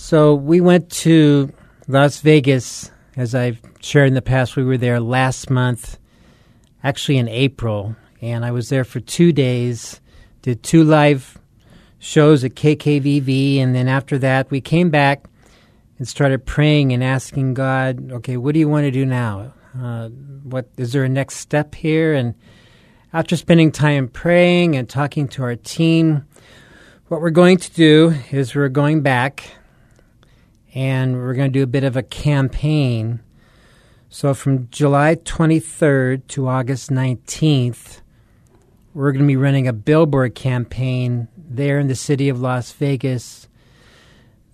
So, we went to Las Vegas, as I've shared in the past. We were there last month, actually in April, and I was there for two days, did two live shows at KKVV, and then after that, we came back and started praying and asking God, okay, what do you want to do now? Uh, what is there a next step here? And after spending time praying and talking to our team, what we're going to do is we're going back and we're going to do a bit of a campaign. So from July 23rd to August 19th, we're going to be running a billboard campaign there in the city of Las Vegas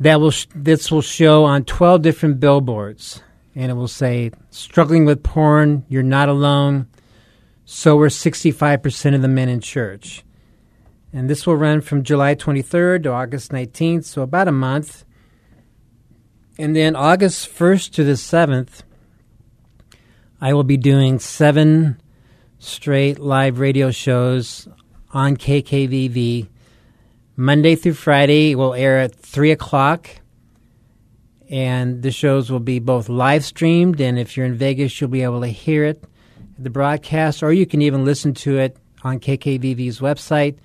that will sh- this will show on 12 different billboards. And it will say struggling with porn you're not alone. So are 65% of the men in church. And this will run from july 23rd to august 19th so about a month and then august 1st to the 7th i will be doing seven straight live radio shows on kkvv Monday through Friday will air at 3 o'clock. And the shows will be both live streamed, and if you're in Vegas, you'll be able to hear it, the broadcast, or you can even listen to it on KKVV's website.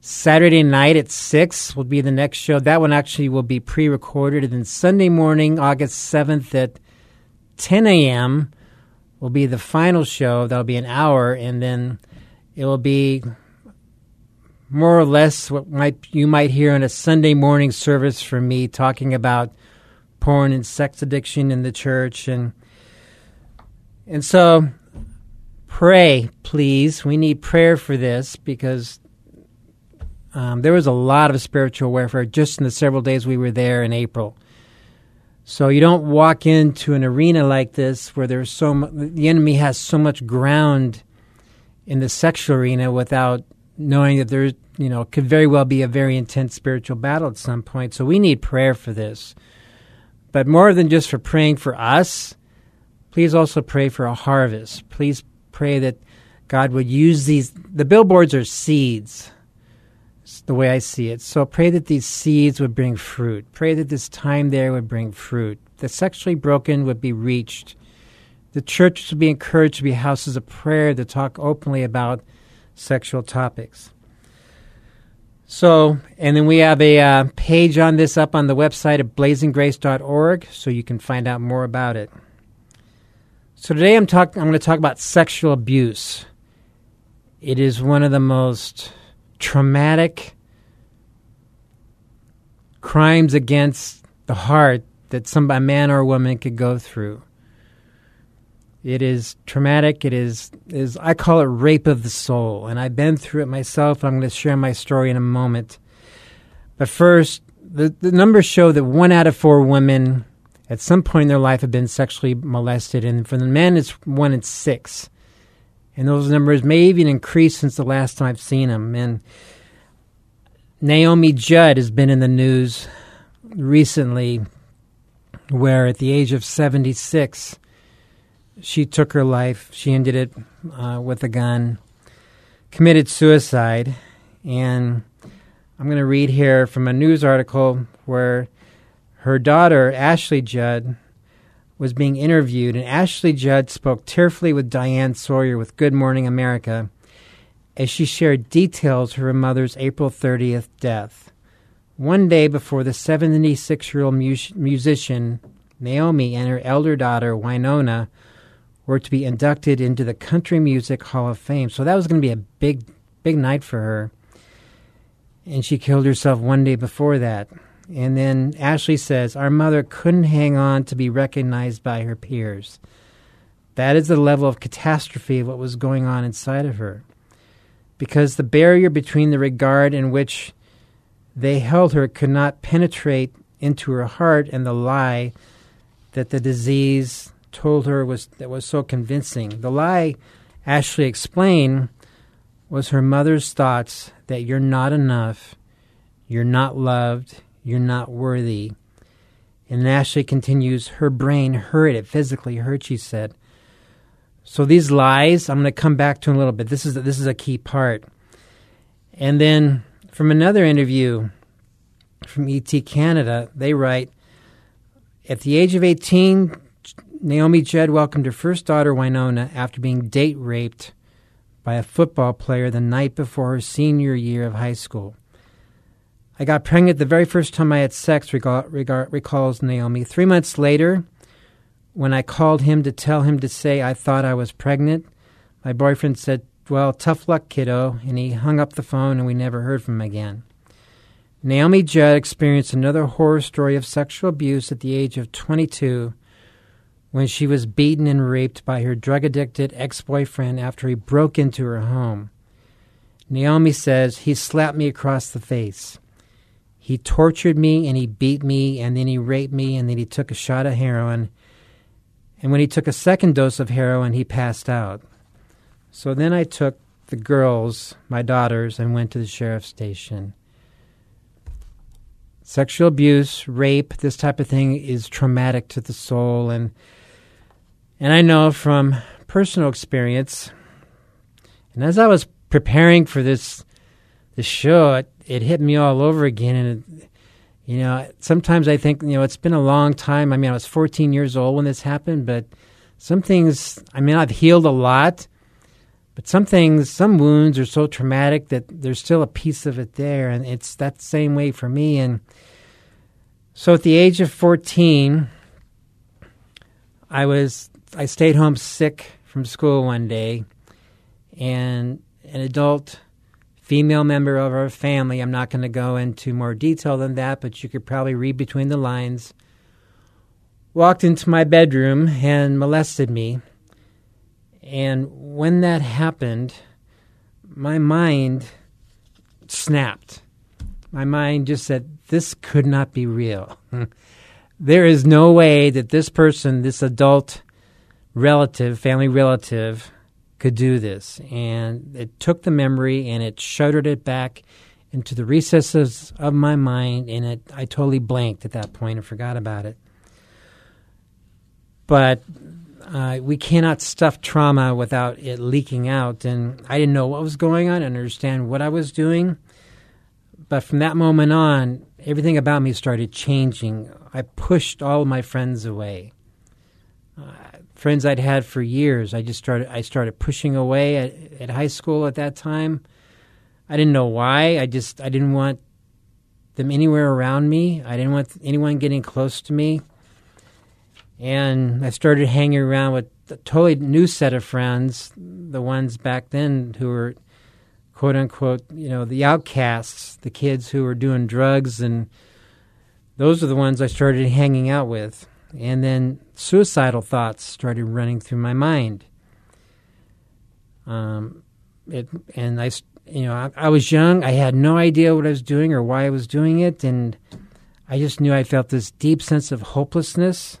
Saturday night at 6 will be the next show. That one actually will be pre recorded. And then Sunday morning, August 7th at 10 a.m., will be the final show. That'll be an hour, and then it will be more or less what might you might hear on a Sunday morning service from me talking about porn and sex addiction in the church and and so pray please we need prayer for this because um, there was a lot of spiritual warfare just in the several days we were there in April. So you don't walk into an arena like this where there's so mu- the enemy has so much ground in the sexual arena without knowing that there, you know, could very well be a very intense spiritual battle at some point. So we need prayer for this. But more than just for praying for us, please also pray for a harvest. Please pray that God would use these. The billboards are seeds, the way I see it. So pray that these seeds would bring fruit. Pray that this time there would bring fruit. The sexually broken would be reached. The church would be encouraged to be houses of prayer to talk openly about sexual topics. So, and then we have a uh, page on this up on the website at blazinggrace.org so you can find out more about it. So today I'm talk I'm going to talk about sexual abuse. It is one of the most traumatic crimes against the heart that some a man or a woman could go through. It is traumatic. It is is I call it rape of the soul, and I've been through it myself. I'm going to share my story in a moment. But first, the, the numbers show that one out of four women at some point in their life have been sexually molested, and for the men, it's one in six. And those numbers may even increase since the last time I've seen them. And Naomi Judd has been in the news recently, where at the age of 76, she took her life. She ended it uh, with a gun, committed suicide. And I'm going to read here from a news article where her daughter, Ashley Judd, was being interviewed, and Ashley Judd spoke tearfully with Diane Sawyer with Good Morning America as she shared details of her mother's April 30th death. one day before the 76 year old mus- musician Naomi and her elder daughter Wynonna were to be inducted into the Country Music Hall of Fame. So that was going to be a big, big night for her. And she killed herself one day before that. And then Ashley says, Our mother couldn't hang on to be recognized by her peers. That is the level of catastrophe of what was going on inside of her. Because the barrier between the regard in which they held her could not penetrate into her heart and the lie that the disease told her was that was so convincing. The lie Ashley explained was her mother's thoughts that you're not enough, you're not loved, you're not worthy. And Ashley continues, her brain hurt, it physically hurt, she said. So these lies, I'm going to come back to in a little bit. This is this is a key part. And then from another interview from ET Canada, they write, at the age of 18, Naomi Judd welcomed her first daughter, Wynonna, after being date raped by a football player the night before her senior year of high school. I got pregnant the very first time I had sex, recalls Naomi. Three months later, when I called him to tell him to say I thought I was pregnant, my boyfriend said, Well, tough luck, kiddo, and he hung up the phone and we never heard from him again. Naomi Judd experienced another horror story of sexual abuse at the age of 22 when she was beaten and raped by her drug addicted ex boyfriend after he broke into her home. Naomi says, He slapped me across the face. He tortured me and he beat me and then he raped me and then he took a shot of heroin. And when he took a second dose of heroin, he passed out. So then I took the girls, my daughters, and went to the sheriff's station sexual abuse, rape, this type of thing is traumatic to the soul and and I know from personal experience and as I was preparing for this this show it, it hit me all over again and it, you know sometimes I think you know it's been a long time. I mean I was 14 years old when this happened but some things I mean I've healed a lot but some things some wounds are so traumatic that there's still a piece of it there and it's that same way for me and so at the age of 14, I was I stayed home sick from school one day, and an adult female member of our family, I'm not going to go into more detail than that, but you could probably read between the lines, walked into my bedroom and molested me. And when that happened, my mind snapped my mind just said, this could not be real. there is no way that this person, this adult relative, family relative, could do this. And it took the memory and it shuddered it back into the recesses of my mind, and it, I totally blanked at that point and forgot about it. But uh, we cannot stuff trauma without it leaking out, and I didn't know what was going on, and understand what I was doing. But from that moment on, everything about me started changing. I pushed all my friends away. Uh, friends I'd had for years, I just started. I started pushing away at, at high school at that time. I didn't know why. I just I didn't want them anywhere around me. I didn't want anyone getting close to me. And I started hanging around with a totally new set of friends, the ones back then who were quote unquote, you know, the outcasts, the kids who were doing drugs, and those are the ones I started hanging out with. And then suicidal thoughts started running through my mind. Um, it, and I, you know, I, I was young. I had no idea what I was doing or why I was doing it, and I just knew I felt this deep sense of hopelessness,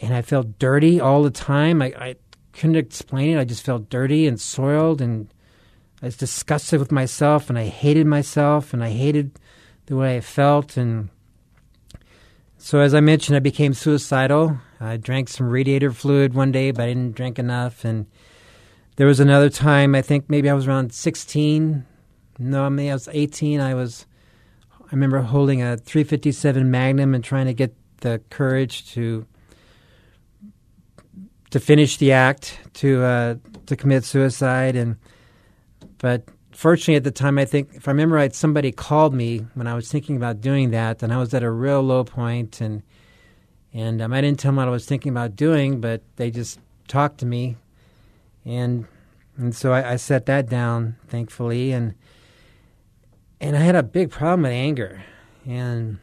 and I felt dirty all the time. I, I couldn't explain it. I just felt dirty and soiled and I was disgusted with myself and I hated myself and I hated the way I felt. And so, as I mentioned, I became suicidal. I drank some radiator fluid one day, but I didn't drink enough. And there was another time, I think maybe I was around 16. No, I mean, I was 18. I was, I remember holding a 357 Magnum and trying to get the courage to to finish the act to uh, to commit suicide and but fortunately, at the time, I think if I remember right, somebody called me when I was thinking about doing that, and I was at a real low point, and and um, I didn't tell them what I was thinking about doing, but they just talked to me, and and so I, I set that down, thankfully, and and I had a big problem with anger, and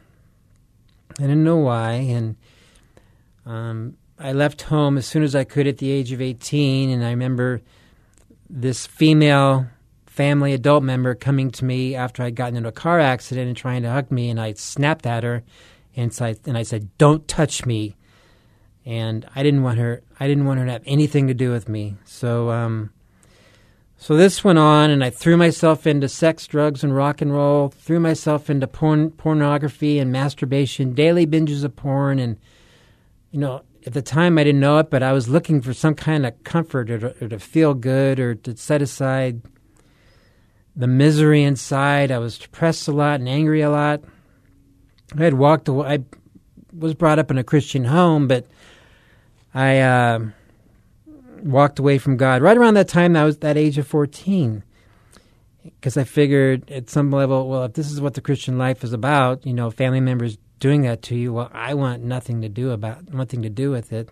I didn't know why, and um, I left home as soon as I could at the age of 18, and I remember this female family adult member coming to me after I'd gotten into a car accident and trying to hug me, and I snapped at her, and so I, and I said, "Don't touch me," and I didn't want her. I didn't want her to have anything to do with me. So, um, so this went on, and I threw myself into sex, drugs, and rock and roll. Threw myself into porn, pornography and masturbation, daily binges of porn, and you know, at the time I didn't know it, but I was looking for some kind of comfort or to, or to feel good or to set aside the misery inside. I was depressed a lot and angry a lot. I had walked away. I was brought up in a Christian home, but I uh, walked away from God right around that time. I was that age of fourteen, because I figured at some level, well, if this is what the Christian life is about, you know, family members doing that to you, well, I want nothing to do about nothing to do with it.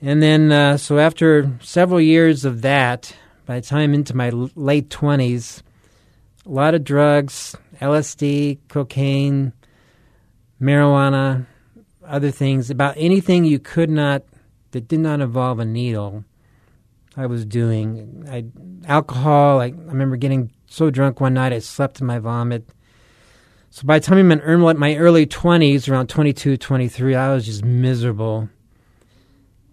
And then, uh, so after several years of that, by the time into my l- late twenties, a lot of drugs, LSD, cocaine, marijuana, other things, about anything you could not that did not involve a needle. I was doing I alcohol. I, I remember getting so drunk one night I slept in my vomit. So by the time I'm in my early 20s, around 22, 23, I was just miserable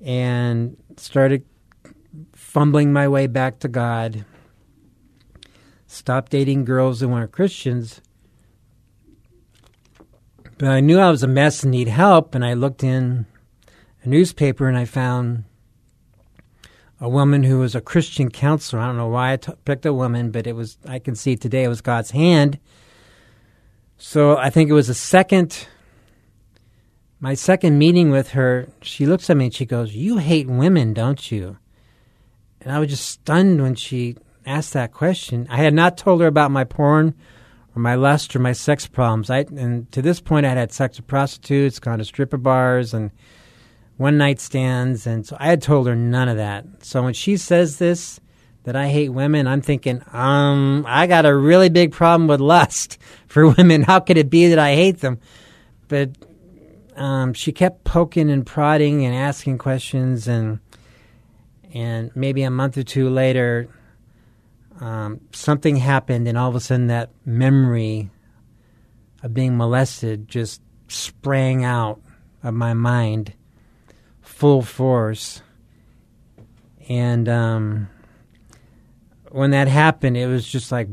and started fumbling my way back to God. Stopped dating girls who weren't Christians. But I knew I was a mess and need help, and I looked in a newspaper and I found a woman who was a Christian counselor. I don't know why I t- picked a woman, but it was, I can see today it was God's hand. So I think it was a second, my second meeting with her. She looks at me and she goes, You hate women, don't you? And I was just stunned when she asked that question. I had not told her about my porn or my lust or my sex problems. I, and to this point, I had had sex with prostitutes, gone to stripper bars, and one night stands. And so I had told her none of that. So when she says this, that I hate women, I'm thinking, um, I got a really big problem with lust for women. How could it be that I hate them? But um, she kept poking and prodding and asking questions, and and maybe a month or two later, um, something happened, and all of a sudden, that memory of being molested just sprang out of my mind, full force, and um, when that happened, it was just like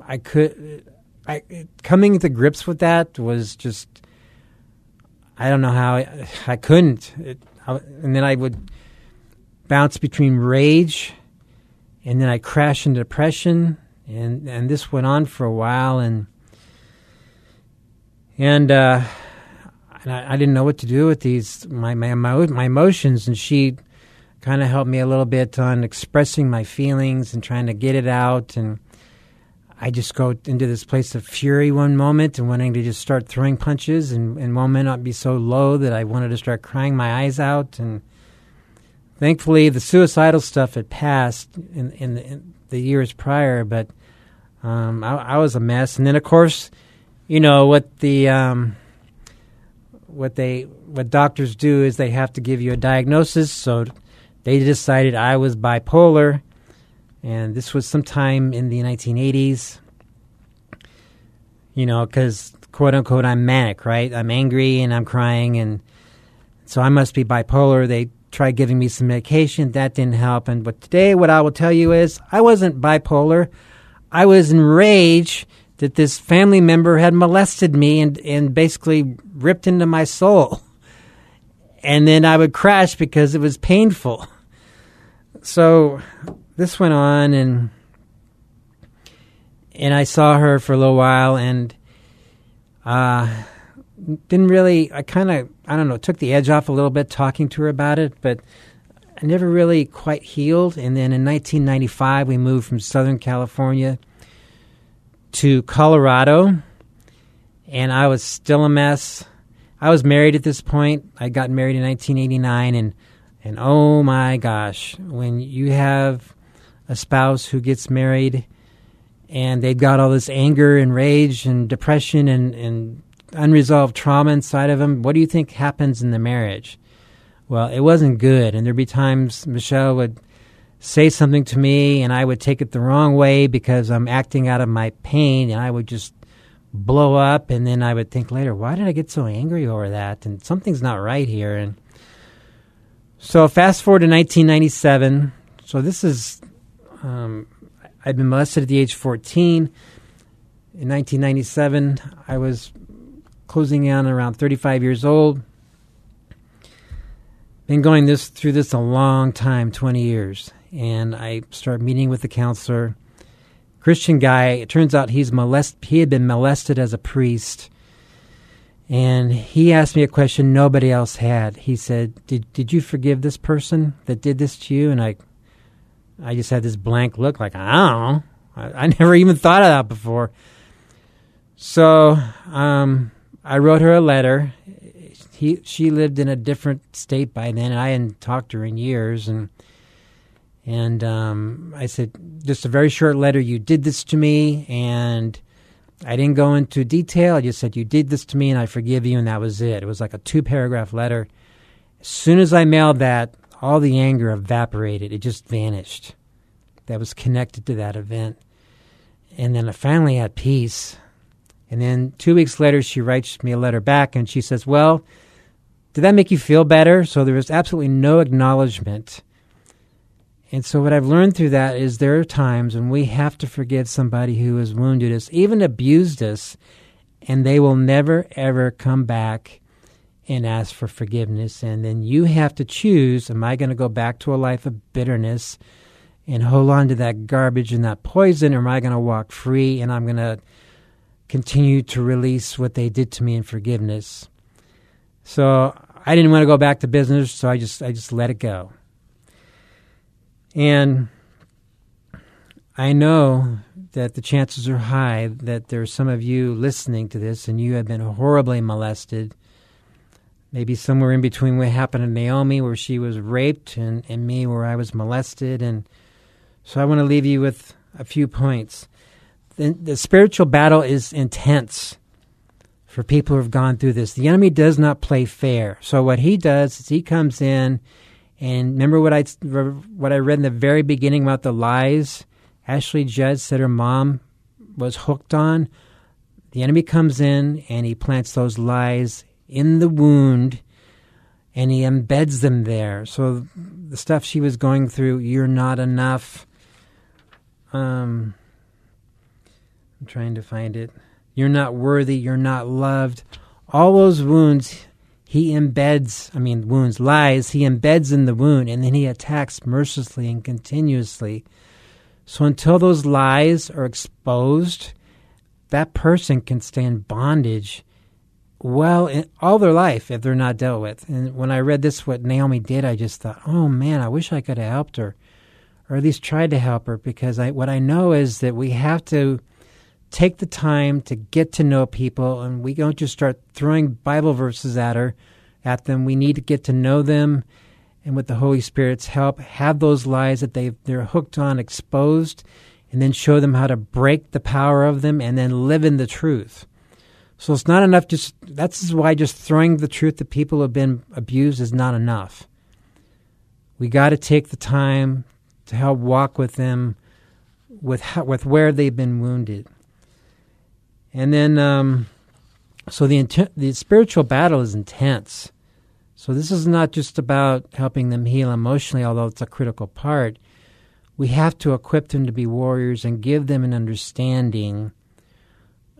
I could. I coming to grips with that was just. I don't know how I, I couldn't, it, I, and then I would bounce between rage, and then I crash into depression, and and this went on for a while, and and uh, and I, I didn't know what to do with these my my my, my emotions, and she kind of helped me a little bit on expressing my feelings and trying to get it out and I just go into this place of fury one moment and wanting to just start throwing punches and, and one minute I'd be so low that I wanted to start crying my eyes out and thankfully the suicidal stuff had passed in, in, the, in the years prior but um, I, I was a mess and then of course you know what the um, what they what doctors do is they have to give you a diagnosis so they decided I was bipolar, and this was sometime in the 1980s. You know, because quote unquote, I'm manic, right? I'm angry and I'm crying, and so I must be bipolar. They tried giving me some medication, that didn't help. And but today, what I will tell you is, I wasn't bipolar. I was enraged that this family member had molested me and, and basically ripped into my soul. And then I would crash because it was painful so this went on and and I saw her for a little while and uh didn't really I kind of I don't know took the edge off a little bit talking to her about it but I never really quite healed. And then in 1995, we moved from Southern California to Colorado, and I was still a mess. I was married at this point. I got married in 1989, and and oh my gosh, when you have a spouse who gets married and they've got all this anger and rage and depression and, and unresolved trauma inside of him. what do you think happens in the marriage? Well, it wasn't good. And there'd be times Michelle would say something to me and I would take it the wrong way because I'm acting out of my pain and I would just blow up and then I would think later, why did I get so angry over that? And something's not right here. And so fast forward to 1997. So this is, um, I'd been molested at the age of 14. In 1997, I was closing in around 35 years old. Been going this through this a long time, 20 years, and I start meeting with the counselor. Christian guy. It turns out he's molest. He had been molested as a priest, and he asked me a question nobody else had. He said, "Did did you forgive this person that did this to you?" And I, I just had this blank look, like I don't know. I, I never even thought of that before. So um, I wrote her a letter. He she lived in a different state by then, and I hadn't talked to her in years. And and um, I said, just a very short letter. You did this to me, and I didn't go into detail. I just said you did this to me, and I forgive you, and that was it. It was like a two paragraph letter. As soon as I mailed that, all the anger evaporated. It just vanished. That was connected to that event. And then I finally had peace. And then two weeks later, she writes me a letter back and she says, Well, did that make you feel better? So there was absolutely no acknowledgement. And so, what I've learned through that is there are times when we have to forgive somebody who has wounded us, even abused us, and they will never, ever come back and ask for forgiveness. And then you have to choose am I going to go back to a life of bitterness and hold on to that garbage and that poison, or am I going to walk free and I'm going to continue to release what they did to me in forgiveness? So I didn't want to go back to business, so I just I just let it go. And I know that the chances are high that there are some of you listening to this and you have been horribly molested. Maybe somewhere in between what happened to Naomi, where she was raped, and, and me, where I was molested. And so I want to leave you with a few points. The, the spiritual battle is intense for people who have gone through this. The enemy does not play fair. So what he does is he comes in and remember what I what I read in the very beginning about the lies Ashley Judd said her mom was hooked on. The enemy comes in and he plants those lies in the wound and he embeds them there. So the stuff she was going through, you're not enough. Um, I'm trying to find it. You're not worthy. You're not loved. All those wounds he embeds, I mean, wounds, lies, he embeds in the wound and then he attacks mercilessly and continuously. So until those lies are exposed, that person can stay in bondage well in all their life if they're not dealt with. And when I read this, what Naomi did, I just thought, oh man, I wish I could have helped her or at least tried to help her because I, what I know is that we have to take the time to get to know people and we don't just start throwing Bible verses at her at them. We need to get to know them and with the Holy Spirit's help, have those lies that they they're hooked on exposed and then show them how to break the power of them and then live in the truth. So it's not enough just that's why just throwing the truth to people who have been abused is not enough. We got to take the time to help walk with them with how, with where they've been wounded. And then, um, so the inten- the spiritual battle is intense. So this is not just about helping them heal emotionally, although it's a critical part. We have to equip them to be warriors and give them an understanding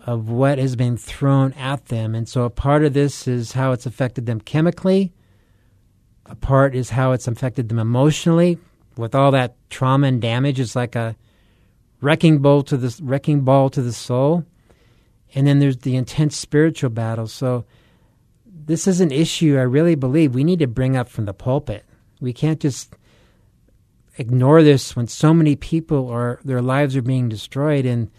of what has been thrown at them. And so a part of this is how it's affected them chemically. A part is how it's affected them emotionally. With all that trauma and damage, it's like a wrecking ball to the wrecking ball to the soul. And then there's the intense spiritual battle. So this is an issue I really believe we need to bring up from the pulpit. We can't just ignore this when so many people are their lives are being destroyed and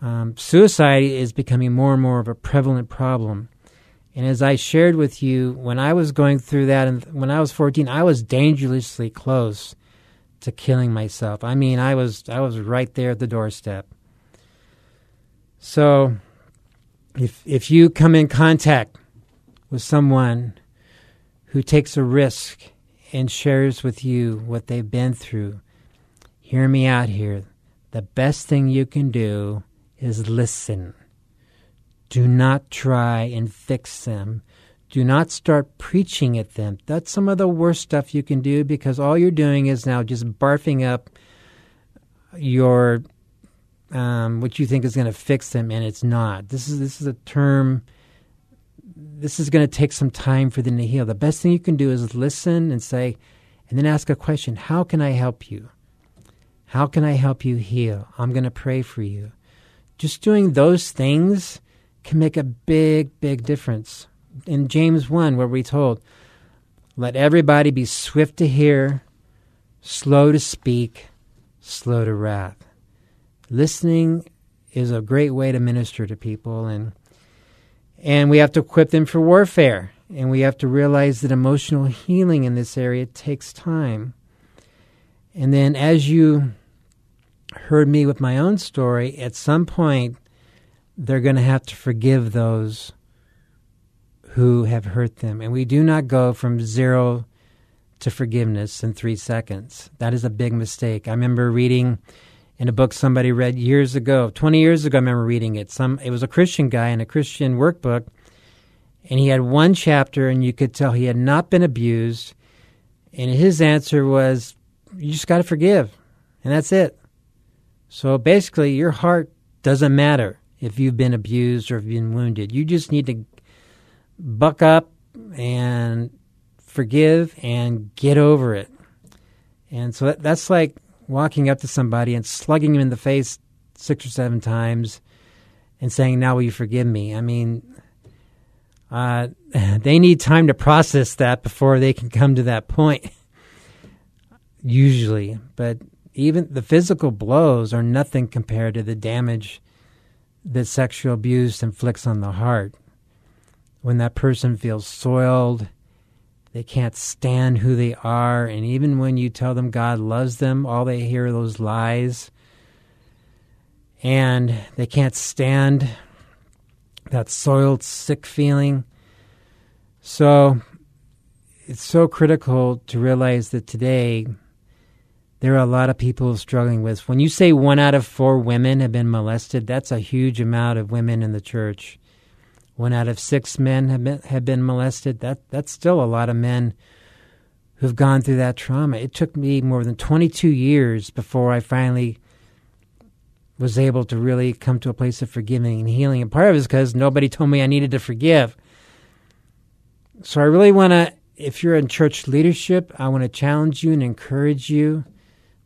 um, suicide is becoming more and more of a prevalent problem. And as I shared with you, when I was going through that, and when I was 14, I was dangerously close to killing myself. I mean, I was I was right there at the doorstep. So, if if you come in contact with someone who takes a risk and shares with you what they've been through, hear me out here. The best thing you can do is listen. Do not try and fix them. Do not start preaching at them. That's some of the worst stuff you can do because all you're doing is now just barfing up your um, what you think is going to fix them, and it's not. This is this is a term. This is going to take some time for them to heal. The best thing you can do is listen and say, and then ask a question: How can I help you? How can I help you heal? I'm going to pray for you. Just doing those things can make a big, big difference. In James 1, where we told, let everybody be swift to hear, slow to speak, slow to wrath. Listening is a great way to minister to people and and we have to equip them for warfare and we have to realize that emotional healing in this area takes time. And then as you heard me with my own story, at some point they're going to have to forgive those who have hurt them. And we do not go from zero to forgiveness in three seconds. That is a big mistake. I remember reading in a book somebody read years ago, 20 years ago, I remember reading it. Some, it was a Christian guy in a Christian workbook, and he had one chapter, and you could tell he had not been abused. And his answer was, You just got to forgive, and that's it. So basically, your heart doesn't matter if you've been abused or been wounded. You just need to buck up and forgive and get over it. And so that, that's like walking up to somebody and slugging him in the face six or seven times and saying, Now will you forgive me? I mean, uh, they need time to process that before they can come to that point, usually. But even the physical blows are nothing compared to the damage that sexual abuse inflicts on the heart. When that person feels soiled, they can't stand who they are, and even when you tell them God loves them, all they hear are those lies. And they can't stand that soiled, sick feeling. So it's so critical to realize that today there are a lot of people struggling with. When you say one out of four women have been molested, that's a huge amount of women in the church. One out of six men have been, have been molested. That that's still a lot of men who've gone through that trauma. It took me more than 22 years before I finally was able to really come to a place of forgiving and healing. And part of it is because nobody told me I needed to forgive. So I really want to, if you're in church leadership, I want to challenge you and encourage you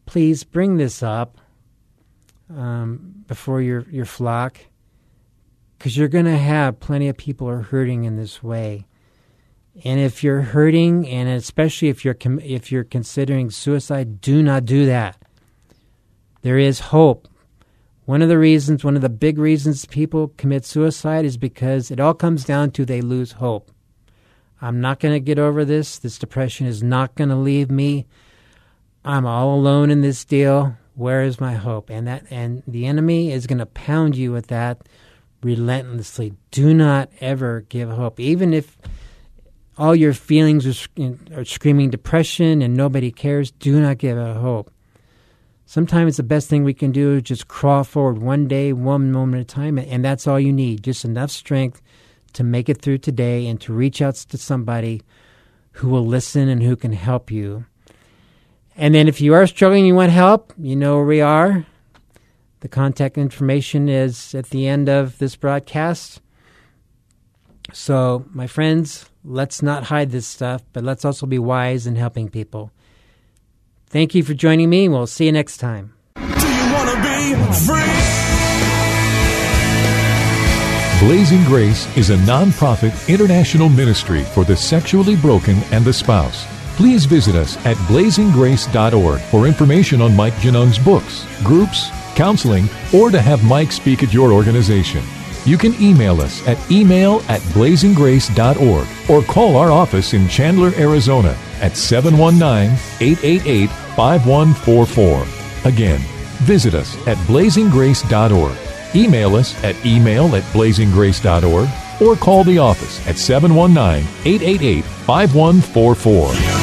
please bring this up um, before your your flock, because you're going to have plenty of people are hurting in this way. And if you're hurting, and especially if you're com- if you're considering suicide, do not do that. There is hope. One of the reasons, one of the big reasons people commit suicide is because it all comes down to they lose hope. I'm not going to get over this. This depression is not going to leave me. I'm all alone in this deal. Where is my hope? And that and the enemy is going to pound you with that relentlessly. Do not ever give hope, even if all your feelings are, are screaming depression and nobody cares. Do not give up hope. Sometimes the best thing we can do is just crawl forward one day, one moment at a time, and that's all you need. Just enough strength to make it through today and to reach out to somebody who will listen and who can help you. And then if you are struggling, you want help, you know where we are. The contact information is at the end of this broadcast. So, my friends, let's not hide this stuff, but let's also be wise in helping people. Thank you for joining me. We'll see you next time. Do you want to be free? Blazing Grace is a nonprofit international ministry for the sexually broken and the spouse. Please visit us at blazinggrace.org for information on Mike Genung's books, groups, counseling, or to have Mike speak at your organization. You can email us at email at blazinggrace.org or call our office in Chandler, Arizona at 719-888-5144. Again, visit us at blazinggrace.org. Email us at email at blazinggrace.org or call the office at 719 888 5144.